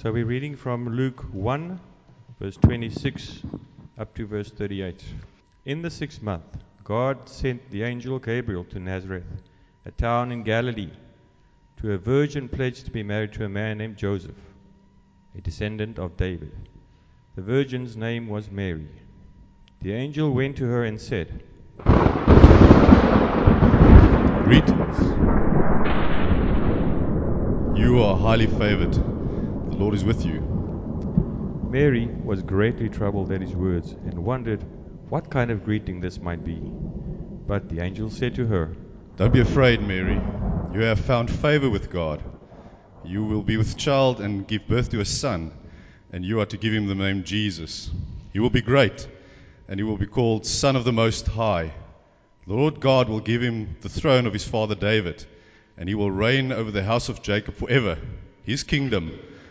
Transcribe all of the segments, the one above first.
So we're reading from Luke 1, verse 26 up to verse 38. In the sixth month, God sent the angel Gabriel to Nazareth, a town in Galilee, to a virgin pledged to be married to a man named Joseph, a descendant of David. The virgin's name was Mary. The angel went to her and said, Greetings. You are highly favored. The Lord is with you. Mary was greatly troubled at his words and wondered what kind of greeting this might be. But the angel said to her, Don't be afraid, Mary. You have found favor with God. You will be with child and give birth to a son, and you are to give him the name Jesus. He will be great, and he will be called Son of the Most High. The Lord God will give him the throne of his father David, and he will reign over the house of Jacob forever. His kingdom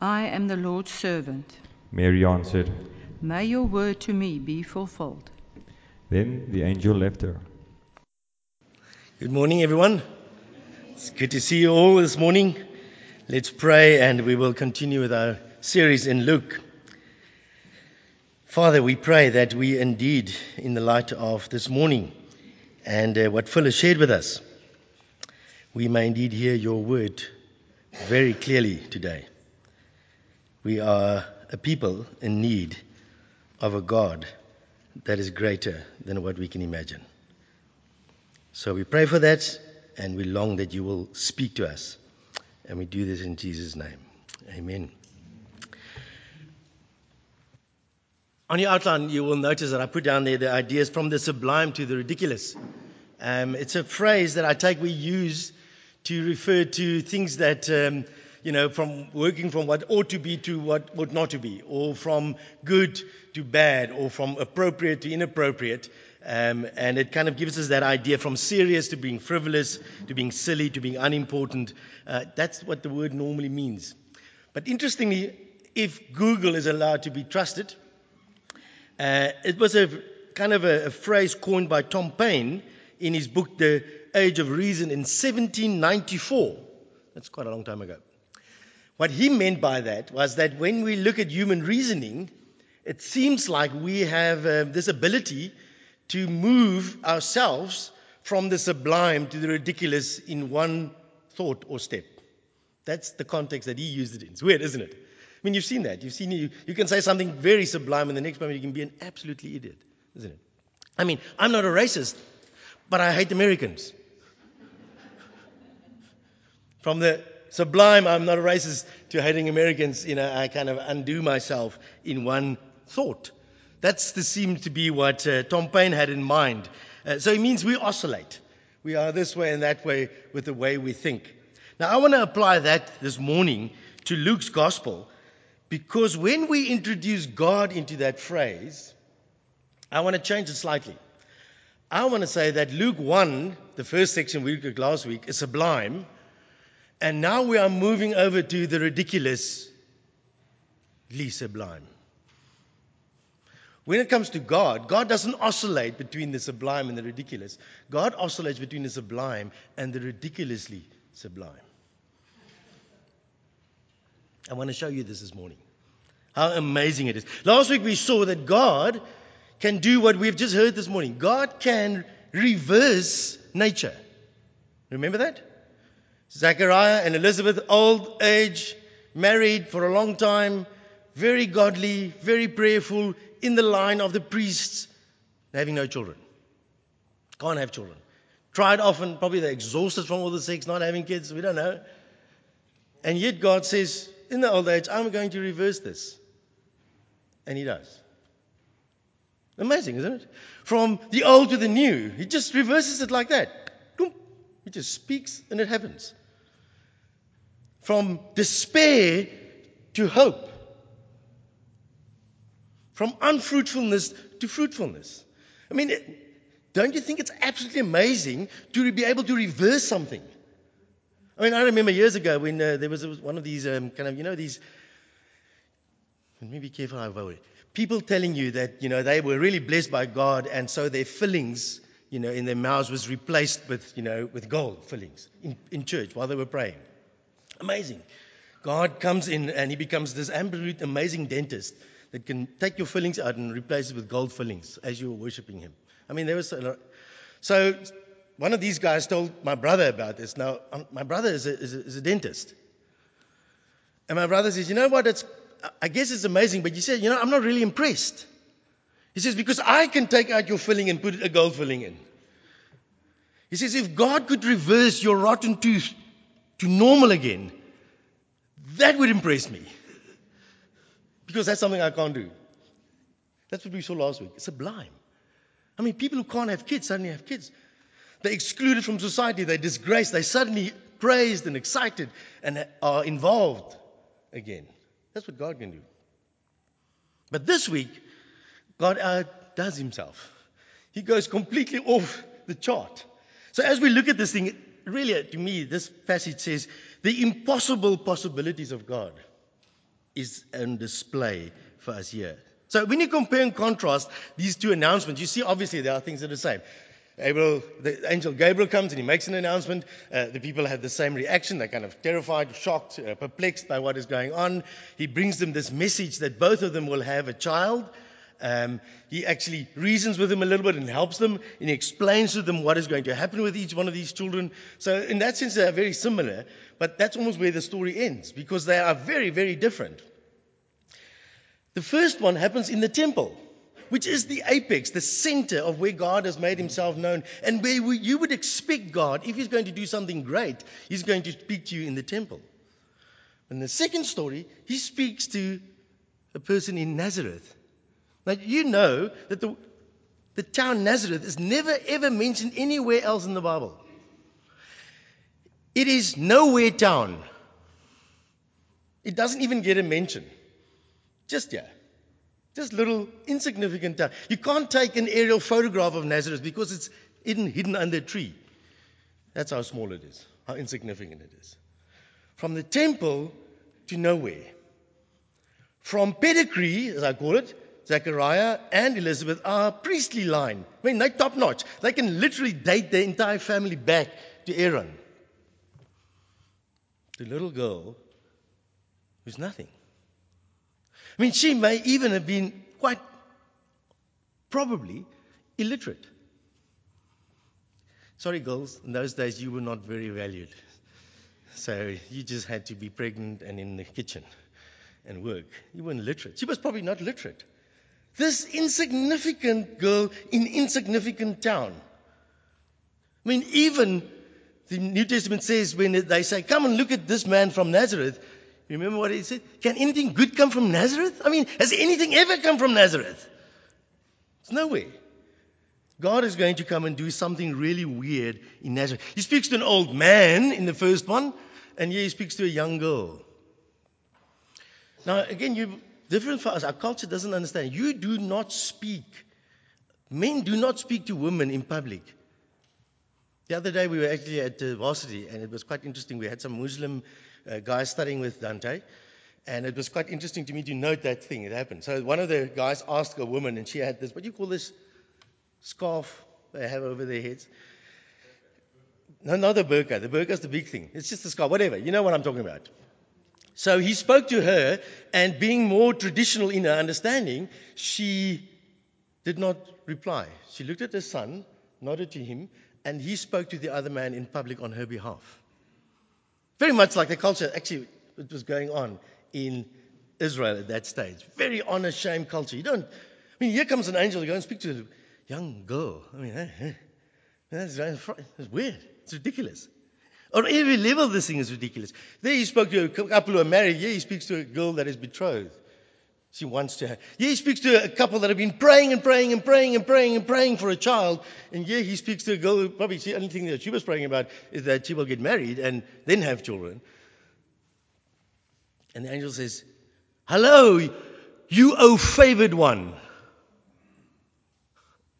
I am the Lord's servant. Mary answered. May your word to me be fulfilled. Then the angel left her. Good morning, everyone. It's good to see you all this morning. Let's pray and we will continue with our series in Luke. Father, we pray that we indeed, in the light of this morning and uh, what Phil has shared with us, we may indeed hear your word very clearly today. We are a people in need of a God that is greater than what we can imagine. So we pray for that and we long that you will speak to us. And we do this in Jesus' name. Amen. On your outline, you will notice that I put down there the ideas from the sublime to the ridiculous. Um, it's a phrase that I take we use to refer to things that, um, you know, from working from what ought to be to what ought not to be, or from good to bad, or from appropriate to inappropriate. Um, and it kind of gives us that idea from serious to being frivolous, to being silly, to being unimportant. Uh, that's what the word normally means. But interestingly, if Google is allowed to be trusted, uh, it was a kind of a, a phrase coined by Tom Paine in his book, The Age of Reason, in 1794. That's quite a long time ago. What he meant by that was that when we look at human reasoning, it seems like we have uh, this ability to move ourselves from the sublime to the ridiculous in one thought or step. That's the context that he used it in. It's weird, isn't it? I mean, you've seen that. You've seen you, you can say something very sublime, and the next moment you can be an absolutely idiot, isn't it? I mean, I'm not a racist, but I hate Americans. From the sublime, I'm not a racist, to hating Americans, you know, I kind of undo myself in one thought. That's the seemed to be what uh, Tom Paine had in mind. Uh, so it means we oscillate. We are this way and that way with the way we think. Now, I want to apply that this morning to Luke's gospel because when we introduce God into that phrase, I want to change it slightly. I want to say that Luke 1, the first section we looked at last week, is sublime. And now we are moving over to the ridiculously sublime. When it comes to God, God doesn't oscillate between the sublime and the ridiculous. God oscillates between the sublime and the ridiculously sublime. I want to show you this this morning. How amazing it is. Last week we saw that God can do what we've just heard this morning. God can reverse nature. Remember that? Zachariah and Elizabeth, old age, married for a long time, very godly, very prayerful, in the line of the priests, having no children. Can't have children. Tried often, probably they're exhausted from all the sex, not having kids, we don't know. And yet God says, in the old age, I'm going to reverse this. And He does. Amazing, isn't it? From the old to the new, He just reverses it like that. He just speaks and it happens. From despair to hope, from unfruitfulness to fruitfulness. I mean, don't you think it's absolutely amazing to be able to reverse something? I mean, I remember years ago when uh, there was one of these um, kind of, you know, these. Let me be careful how I vote. People telling you that, you know, they were really blessed by God and so their fillings, you know, in their mouths was replaced with, you know, with gold fillings in, in church while they were praying. Amazing. God comes in and he becomes this absolute amazing dentist that can take your fillings out and replace it with gold fillings as you were worshiping him. I mean, there was a lot. So one of these guys told my brother about this. Now, um, my brother is a, is a, is a dentist. And my brother says, you know what, it's, I guess it's amazing, but you said, you know, I'm not really impressed. He says, because I can take out your filling and put a gold filling in. He says, if God could reverse your rotten tooth to normal again, that would impress me. Because that's something I can't do. That's what we saw last week. It's sublime. I mean, people who can't have kids suddenly have kids. They're excluded from society, they're disgraced, they're suddenly praised and excited and are involved again. That's what God can do. But this week, God outdoes himself. He goes completely off the chart. So as we look at this thing, really, to me, this passage says the impossible possibilities of God is on display for us here. So when you compare and contrast these two announcements, you see obviously there are things that are the same. Gabriel, the angel Gabriel comes and he makes an announcement. Uh, the people have the same reaction. They're kind of terrified, shocked, uh, perplexed by what is going on. He brings them this message that both of them will have a child. Um, he actually reasons with them a little bit and helps them, and explains to them what is going to happen with each one of these children. So, in that sense, they are very similar, but that's almost where the story ends because they are very, very different. The first one happens in the temple, which is the apex, the center of where God has made himself known, and where we, you would expect God, if he's going to do something great, he's going to speak to you in the temple. In the second story, he speaks to a person in Nazareth. Now, you know that the, the town Nazareth is never ever mentioned anywhere else in the Bible. It is nowhere town. It doesn't even get a mention. Just yeah. Just little insignificant town. You can't take an aerial photograph of Nazareth because it's hidden, hidden under a tree. That's how small it is, how insignificant it is. From the temple to nowhere. From pedigree, as I call it, Zechariah and Elizabeth are priestly line. I mean, they're top notch. They can literally date their entire family back to Aaron. The little girl who's nothing. I mean, she may even have been quite probably illiterate. Sorry, girls, in those days you were not very valued. So you just had to be pregnant and in the kitchen and work. You weren't literate. She was probably not literate. This insignificant girl in insignificant town. I mean, even the New Testament says when they say, Come and look at this man from Nazareth, Remember what he said? Can anything good come from Nazareth? I mean, has anything ever come from Nazareth? It's nowhere. God is going to come and do something really weird in Nazareth. He speaks to an old man in the first one, and here he speaks to a young girl. Now, again, you different for us. Our culture doesn't understand. You do not speak. Men do not speak to women in public. The other day we were actually at the varsity, and it was quite interesting. We had some Muslim uh, guys studying with Dante, and it was quite interesting to me to note that thing. It happened. So one of the guys asked a woman, and she had this, what do you call this scarf they have over their heads? No, not the burqa. The burqa is the big thing. It's just a scarf, whatever. You know what I'm talking about. So he spoke to her, and being more traditional in her understanding, she did not reply. She looked at her son, nodded to him, and he spoke to the other man in public on her behalf. Very much like the culture actually it was going on in Israel at that stage. Very honor shame culture. You don't. I mean, here comes an angel. You go and speak to a young girl. I mean, that's, that's weird. It's ridiculous. Oh, On every level, this thing is ridiculous. There he spoke to a couple who are married. Here he speaks to a girl that is betrothed. She wants to have. Yeah, he speaks to a couple that have been praying and praying and praying and praying and praying for a child. And yeah, he speaks to a girl who probably the only thing that she was praying about is that she will get married and then have children. And the angel says, Hello, you, O favored one.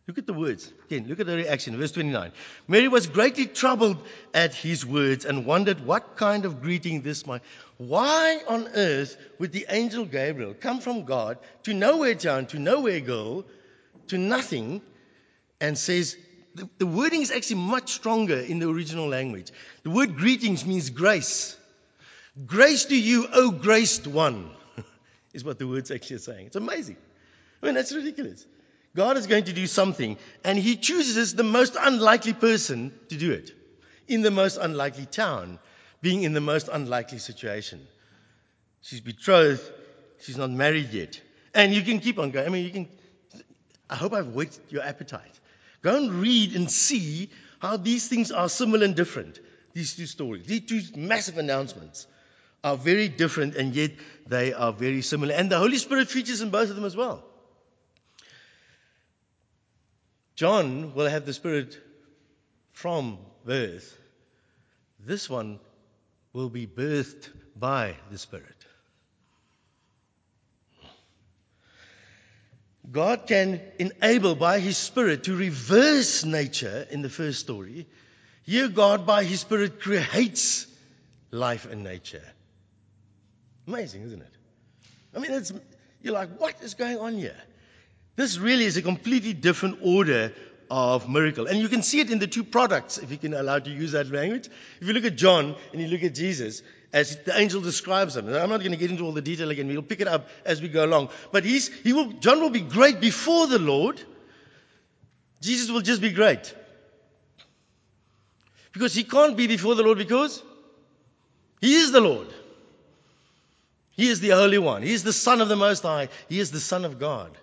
Look at the words. Again, look at the reaction. Verse 29. Mary was greatly troubled at his words and wondered what kind of greeting this might. Why on earth would the angel Gabriel come from God to nowhere town, to nowhere girl, to nothing, and says, the, the wording is actually much stronger in the original language. The word greetings means grace. Grace to you, O graced one, is what the word's actually saying. It's amazing. I mean, that's ridiculous. God is going to do something, and He chooses the most unlikely person to do it in the most unlikely town, being in the most unlikely situation. She's betrothed, she's not married yet. And you can keep on going. I mean, you can. I hope I've whet your appetite. Go and read and see how these things are similar and different. These two stories, these two massive announcements are very different, and yet they are very similar. And the Holy Spirit features in both of them as well. John will have the Spirit from birth. This one will be birthed by the Spirit. God can enable by His Spirit to reverse nature in the first story. Here, God by His Spirit creates life and nature. Amazing, isn't it? I mean, it's, you're like, what is going on here? This really is a completely different order of miracle. And you can see it in the two products, if you can allow to use that language. If you look at John and you look at Jesus, as the angel describes them, and I'm not going to get into all the detail again, we'll pick it up as we go along. But he's, he will, John will be great before the Lord. Jesus will just be great. Because he can't be before the Lord because he is the Lord. He is the Holy One. He is the Son of the Most High. He is the Son of God.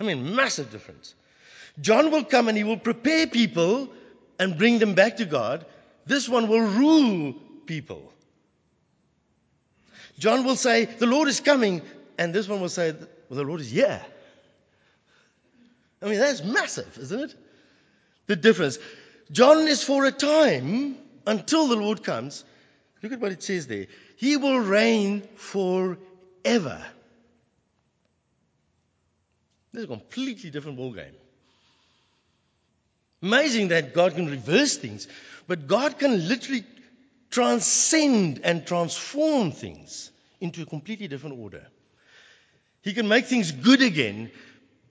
I mean, massive difference. John will come and he will prepare people and bring them back to God. This one will rule people. John will say, The Lord is coming. And this one will say, Well, the Lord is here. I mean, that's massive, isn't it? The difference. John is for a time until the Lord comes. Look at what it says there. He will reign forever. This is a completely different ballgame. Amazing that God can reverse things, but God can literally transcend and transform things into a completely different order. He can make things good again,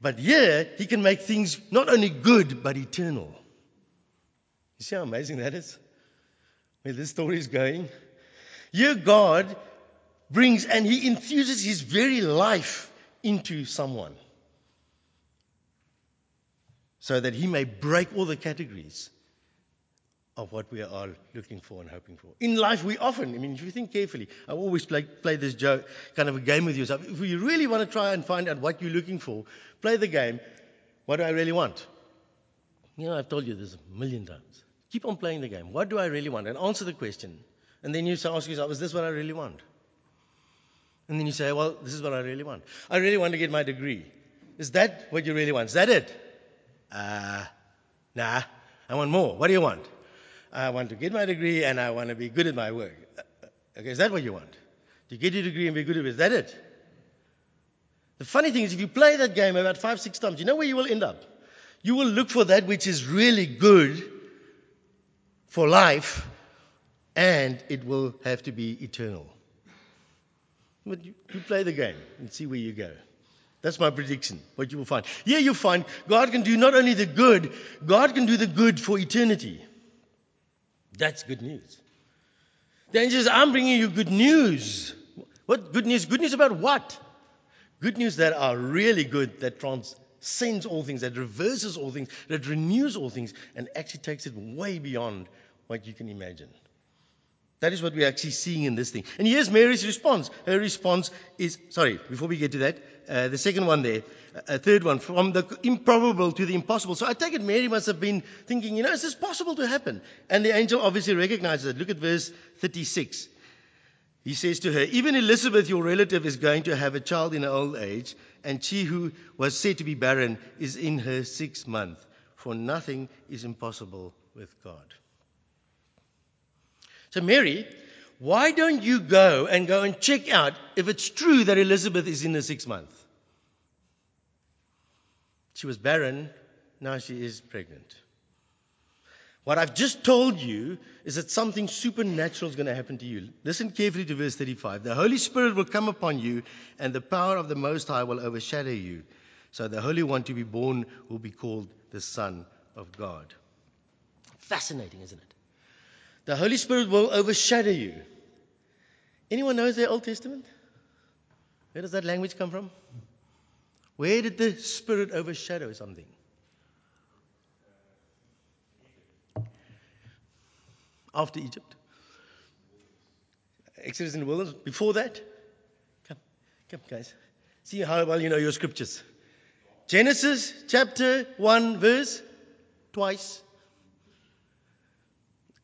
but here he can make things not only good, but eternal. You see how amazing that is? Where this story is going? Here God brings and he infuses his very life into someone so that he may break all the categories of what we are all looking for and hoping for. In life, we often, I mean, if you think carefully, I always play, play this joke, kind of a game with yourself. If you really want to try and find out what you're looking for, play the game, what do I really want? You know, I've told you this a million times. Keep on playing the game. What do I really want? And answer the question. And then you ask yourself, is this what I really want? And then you say, well, this is what I really want. I really want to get my degree. Is that what you really want? Is that it? Uh, nah, I want more. What do you want? I want to get my degree and I want to be good at my work. Uh, okay, is that what you want? To get your degree and be good at it, is that it? The funny thing is, if you play that game about five, six times, you know where you will end up? You will look for that which is really good for life, and it will have to be eternal. But you, you play the game and see where you go. That's my prediction, what you will find. Here you find God can do not only the good, God can do the good for eternity. That's good news. The angel says, I'm bringing you good news. What good news? Good news about what? Good news that are really good, that transcends all things, that reverses all things, that renews all things, and actually takes it way beyond what you can imagine. That is what we're actually seeing in this thing. And here's Mary's response. Her response is, sorry, before we get to that, uh, the second one there, a third one, from the improbable to the impossible. So I take it Mary must have been thinking, you know, is this possible to happen? And the angel obviously recognizes it. Look at verse 36. He says to her, Even Elizabeth, your relative, is going to have a child in her old age, and she who was said to be barren is in her sixth month, for nothing is impossible with God. So Mary Why don't you go and go and check out if it's true that Elizabeth is in the sixth month? She was barren, now she is pregnant. What I've just told you is that something supernatural is going to happen to you. Listen carefully to verse 35. The Holy Spirit will come upon you, and the power of the Most High will overshadow you. So the Holy One to be born will be called the Son of God. Fascinating, isn't it? The Holy Spirit will overshadow you. Anyone knows their Old Testament? Where does that language come from? Where did the Spirit overshadow something? After Egypt. Exodus in the wilderness. Before that? Come, come, guys. See how well you know your scriptures. Genesis chapter 1, verse twice.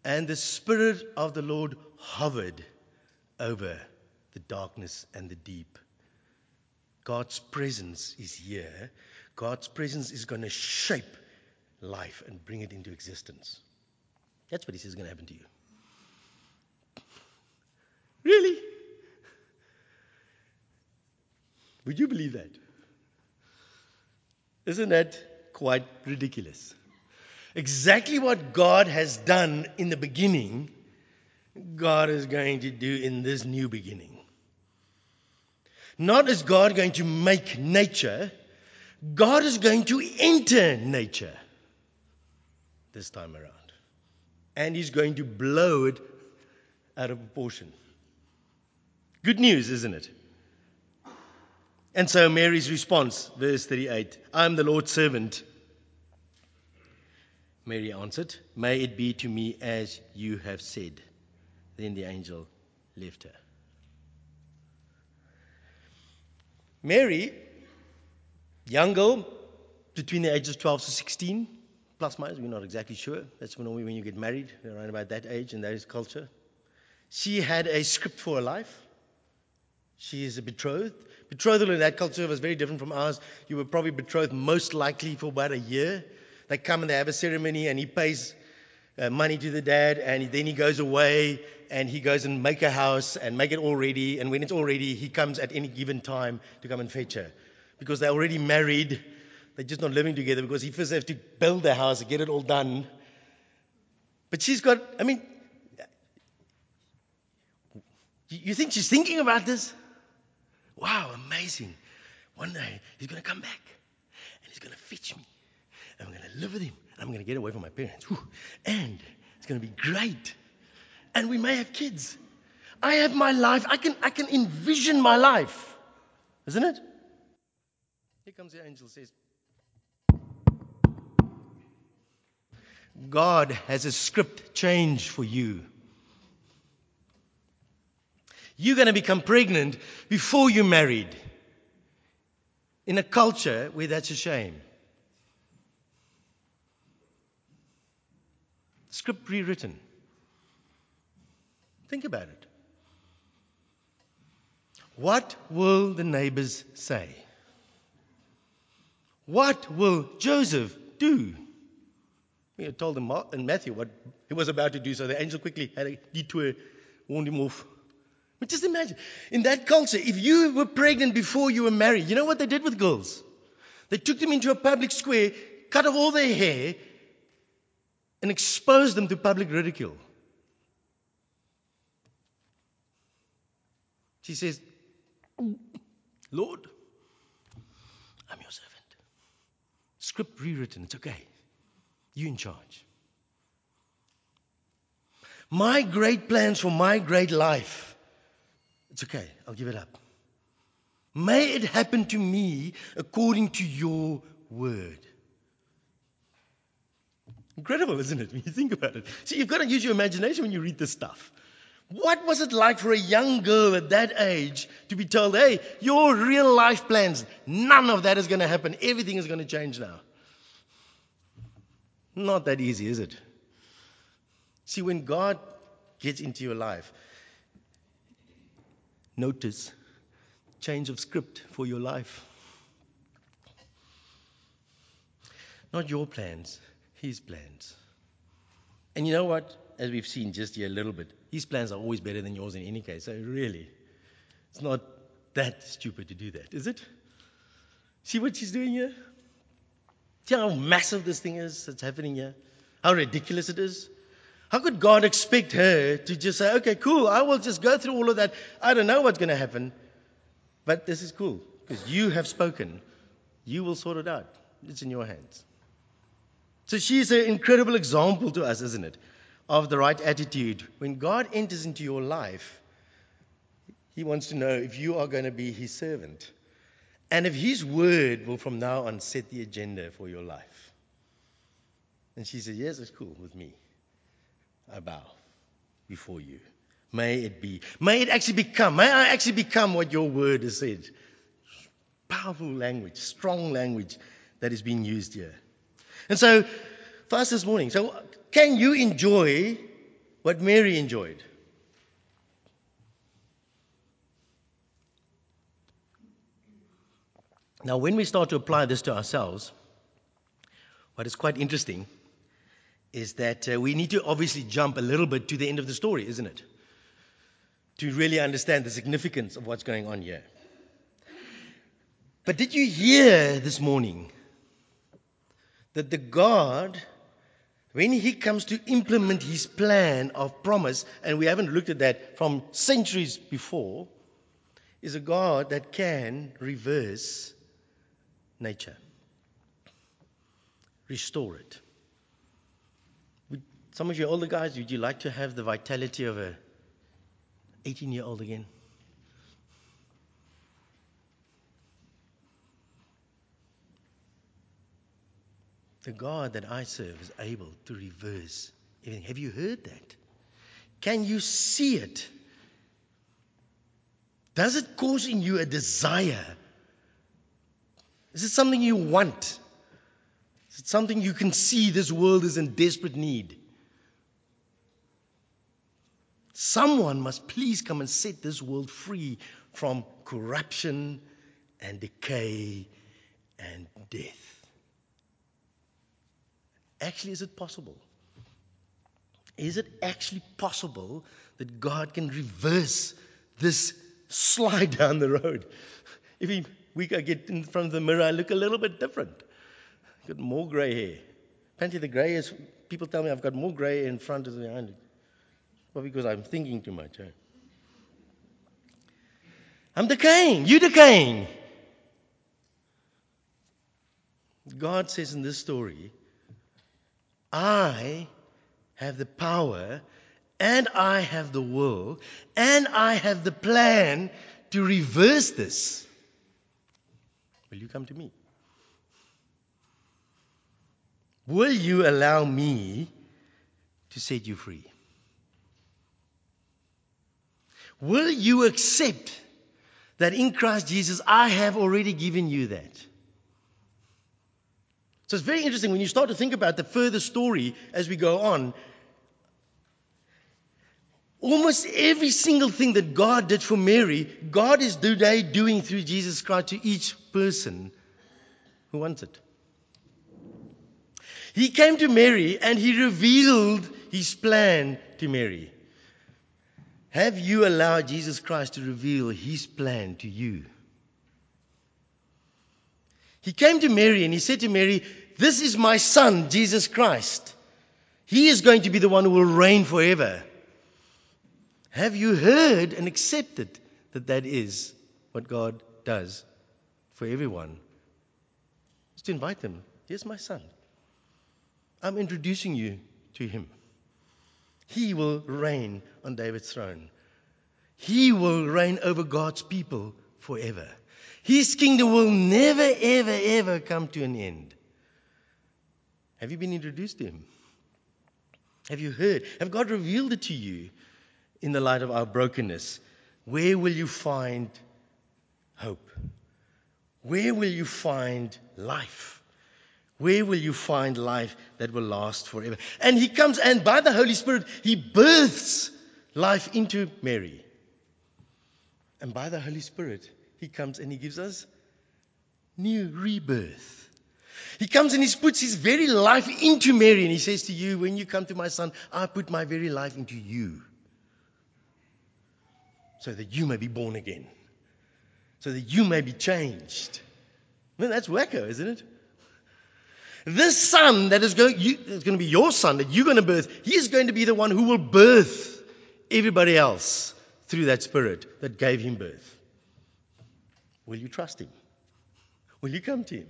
And the Spirit of the Lord hovered over the darkness and the deep. God's presence is here. God's presence is going to shape life and bring it into existence. That's what he says is going to happen to you. Really? Would you believe that? Isn't that quite ridiculous? Exactly what God has done in the beginning, God is going to do in this new beginning. Not is God going to make nature, God is going to enter nature this time around. And He's going to blow it out of proportion. Good news, isn't it? And so Mary's response, verse 38 I am the Lord's servant. Mary answered, May it be to me as you have said. Then the angel left her. Mary, young girl, between the ages of 12 to 16, plus minus, we're not exactly sure. That's normally when you get married, around about that age in that culture. She had a script for her life. She is a betrothed. Betrothal in that culture was very different from ours. You were probably betrothed most likely for about a year. They come and they have a ceremony, and he pays uh, money to the dad, and then he goes away and he goes and make a house and make it all ready. And when it's all ready, he comes at any given time to come and fetch her because they're already married. They're just not living together because he first has to build the house and get it all done. But she's got, I mean, you think she's thinking about this? Wow, amazing. One day he's going to come back and he's going to fetch me. I'm going to live with him. I'm going to get away from my parents. Whew. And it's going to be great. And we may have kids. I have my life. I can, I can envision my life. Isn't it? Here comes the angel says, God has a script change for you. You're going to become pregnant before you're married in a culture where that's a shame. Script rewritten. Think about it. What will the neighbors say? What will Joseph do? We had told him in Matthew what he was about to do, so the angel quickly had a detour, warned him off. But just imagine, in that culture, if you were pregnant before you were married, you know what they did with girls? They took them into a public square, cut off all their hair, and exposed them to public ridicule. She says, Lord, I'm your servant. Script rewritten, it's okay. You in charge. My great plans for my great life it's okay, I'll give it up. May it happen to me according to your word. Incredible, isn't it, when you think about it? See, you've got to use your imagination when you read this stuff. What was it like for a young girl at that age to be told, hey, your real life plans, none of that is going to happen. Everything is going to change now? Not that easy, is it? See, when God gets into your life, Notice change of script for your life. Not your plans, His plans. And you know what? As we've seen just here a little bit, his plans are always better than yours in any case. So really, it's not that stupid to do that, is it? See what she's doing here? See how massive this thing is that's happening here? How ridiculous it is? How could God expect her to just say, okay, cool, I will just go through all of that. I don't know what's going to happen, but this is cool because you have spoken. You will sort it out. It's in your hands. So she's an incredible example to us, isn't it? Of the right attitude. When God enters into your life, He wants to know if you are going to be His servant. And if His word will from now on set the agenda for your life. And she said, Yes, it's cool with me. I bow before you. May it be. May it actually become. May I actually become what your word has said. Powerful language, strong language that is being used here. And so, for us this morning, so can you enjoy what Mary enjoyed? Now, when we start to apply this to ourselves, what is quite interesting is that uh, we need to obviously jump a little bit to the end of the story, isn't it? To really understand the significance of what's going on here. But did you hear this morning that the God, when He comes to implement His plan of promise, and we haven't looked at that from centuries before, is a God that can reverse nature, restore it. Some of you older guys, would you like to have the vitality of a 18 year old again? The God that I serve is able to reverse everything. Have you heard that? Can you see it? Does it cause in you a desire? Is it something you want? Is it something you can see this world is in desperate need? Someone must please come and set this world free from corruption and decay and death. Actually, is it possible? Is it actually possible that God can reverse this slide down the road? Every week I get in front of the mirror, I look a little bit different. I've got more grey hair. Apparently, the grey is, people tell me I've got more grey in front than behind. Well, because I'm thinking too much. Eh? I'm decaying. You're decaying. God says in this story, I have the power and I have the will and I have the plan to reverse this. Will you come to me? Will you allow me to set you free? Will you accept that in Christ Jesus I have already given you that? So it's very interesting when you start to think about the further story as we go on. Almost every single thing that God did for Mary, God is today doing through Jesus Christ to each person who wants it. He came to Mary and he revealed his plan to Mary. Have you allowed Jesus Christ to reveal his plan to you? He came to Mary and he said to Mary, This is my son, Jesus Christ. He is going to be the one who will reign forever. Have you heard and accepted that that is what God does for everyone? Just to invite them. Here's my son. I'm introducing you to him. He will reign on David's throne. He will reign over God's people forever. His kingdom will never, ever, ever come to an end. Have you been introduced to him? Have you heard? Have God revealed it to you in the light of our brokenness? Where will you find hope? Where will you find life? Where will you find life that will last forever? And he comes and by the Holy Spirit, he births life into Mary. And by the Holy Spirit, he comes and he gives us new rebirth. He comes and he puts his very life into Mary and he says to you, When you come to my son, I put my very life into you so that you may be born again, so that you may be changed. Man, that's wacko, isn't it? This son that is going, you, going to be your son that you're going to birth, he is going to be the one who will birth everybody else through that spirit that gave him birth. Will you trust him? Will you come to him?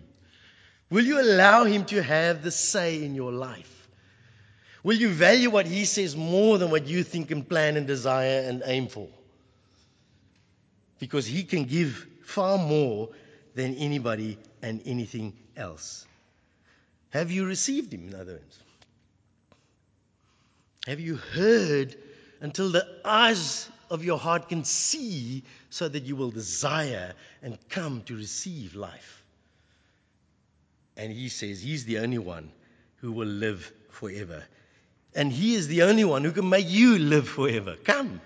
Will you allow him to have the say in your life? Will you value what he says more than what you think and plan and desire and aim for? Because he can give far more than anybody and anything else. Have you received him, in other words? Have you heard until the eyes of your heart can see so that you will desire and come to receive life? And he says he's the only one who will live forever. And he is the only one who can make you live forever. Come.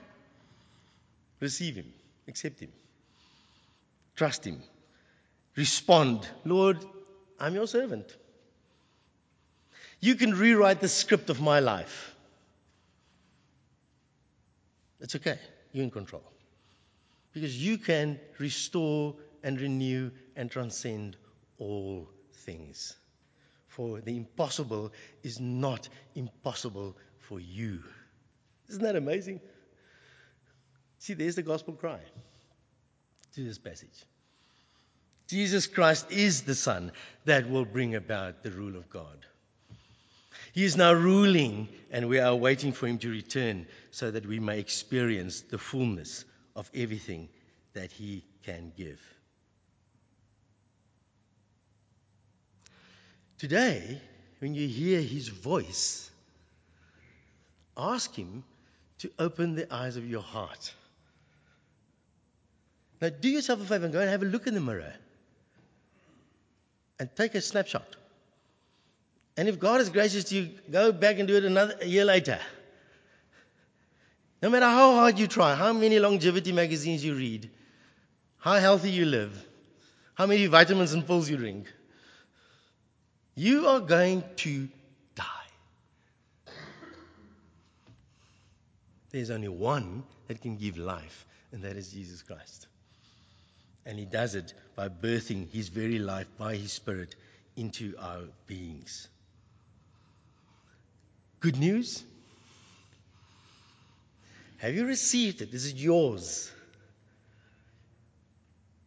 Receive him. Accept him. Trust him. Respond. Lord, I'm your servant. You can rewrite the script of my life. It's okay. You're in control. Because you can restore and renew and transcend all things. For the impossible is not impossible for you. Isn't that amazing? See, there's the gospel cry to this passage. Jesus Christ is the Son that will bring about the rule of God. He is now ruling, and we are waiting for him to return so that we may experience the fullness of everything that he can give. Today, when you hear his voice, ask him to open the eyes of your heart. Now, do yourself a favor and go and have a look in the mirror and take a snapshot. And if God is gracious to you, go back and do it another a year later. No matter how hard you try, how many longevity magazines you read, how healthy you live, how many vitamins and pills you drink, you are going to die. There's only one that can give life, and that is Jesus Christ. And he does it by birthing his very life by his Spirit into our beings. Good news? Have you received it? This is yours.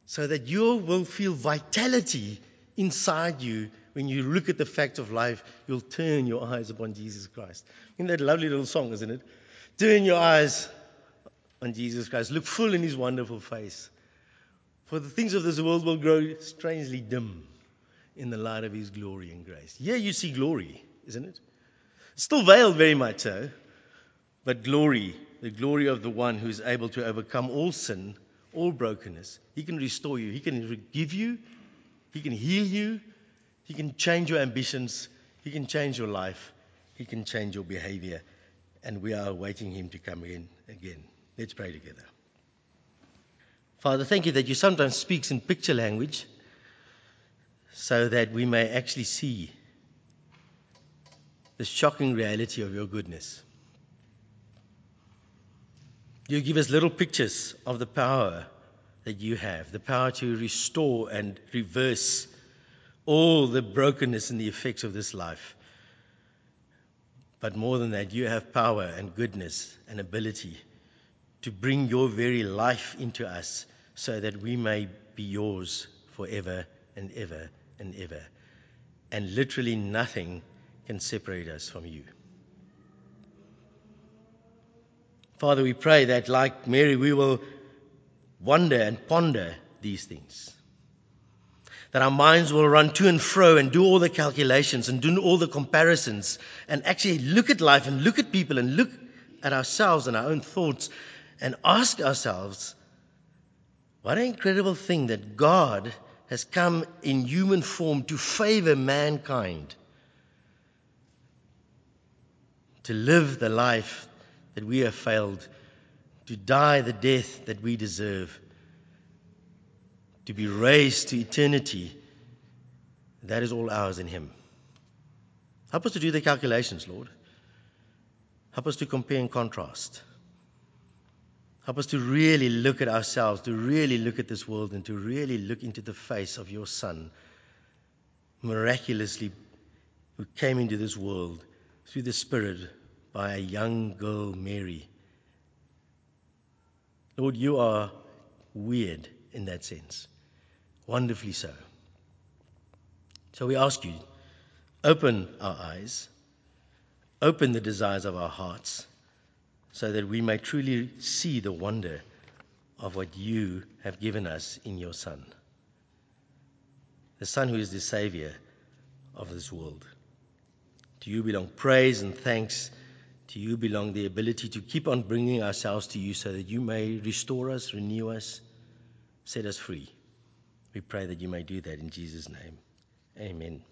So that you will feel vitality inside you when you look at the fact of life, you'll turn your eyes upon Jesus Christ. In that lovely little song, isn't it? Turn your eyes on Jesus Christ. Look full in his wonderful face. For the things of this world will grow strangely dim in the light of his glory and grace. Here you see glory, isn't it? Still veiled very much so, but glory, the glory of the one who is able to overcome all sin, all brokenness. He can restore you, he can forgive you, he can heal you, he can change your ambitions. He can change your life. He can change your behavior. And we are awaiting Him to come in again. Let's pray together. Father, thank you that you sometimes speaks in picture language so that we may actually see the shocking reality of your goodness. You give us little pictures of the power that you have, the power to restore and reverse all the brokenness and the effects of this life. But more than that, you have power and goodness and ability to bring your very life into us so that we may be yours forever and ever and ever. And literally nothing can separate us from you. Father, we pray that, like Mary, we will wonder and ponder these things that our minds will run to and fro and do all the calculations and do all the comparisons and actually look at life and look at people and look at ourselves and our own thoughts and ask ourselves, what an incredible thing that God has come in human form to favor mankind, to live the life that we have failed, to die the death that we deserve to be raised to eternity That is all ours in Him. Help us to do the calculations, Lord. Help us to compare and contrast. Help us to really look at ourselves, to really look at this world, and to really look into the face of your Son, miraculously, who came into this world through the Spirit by a young girl, Mary. Lord, you are weird in that sense, wonderfully so. So we ask you, open our eyes, open the desires of our hearts, so that we may truly see the wonder of what you have given us in your Son, the Son who is the Savior of this world. To you belong praise and thanks. To you belong the ability to keep on bringing ourselves to you so that you may restore us, renew us, set us free. We pray that you may do that in Jesus' name. Amen.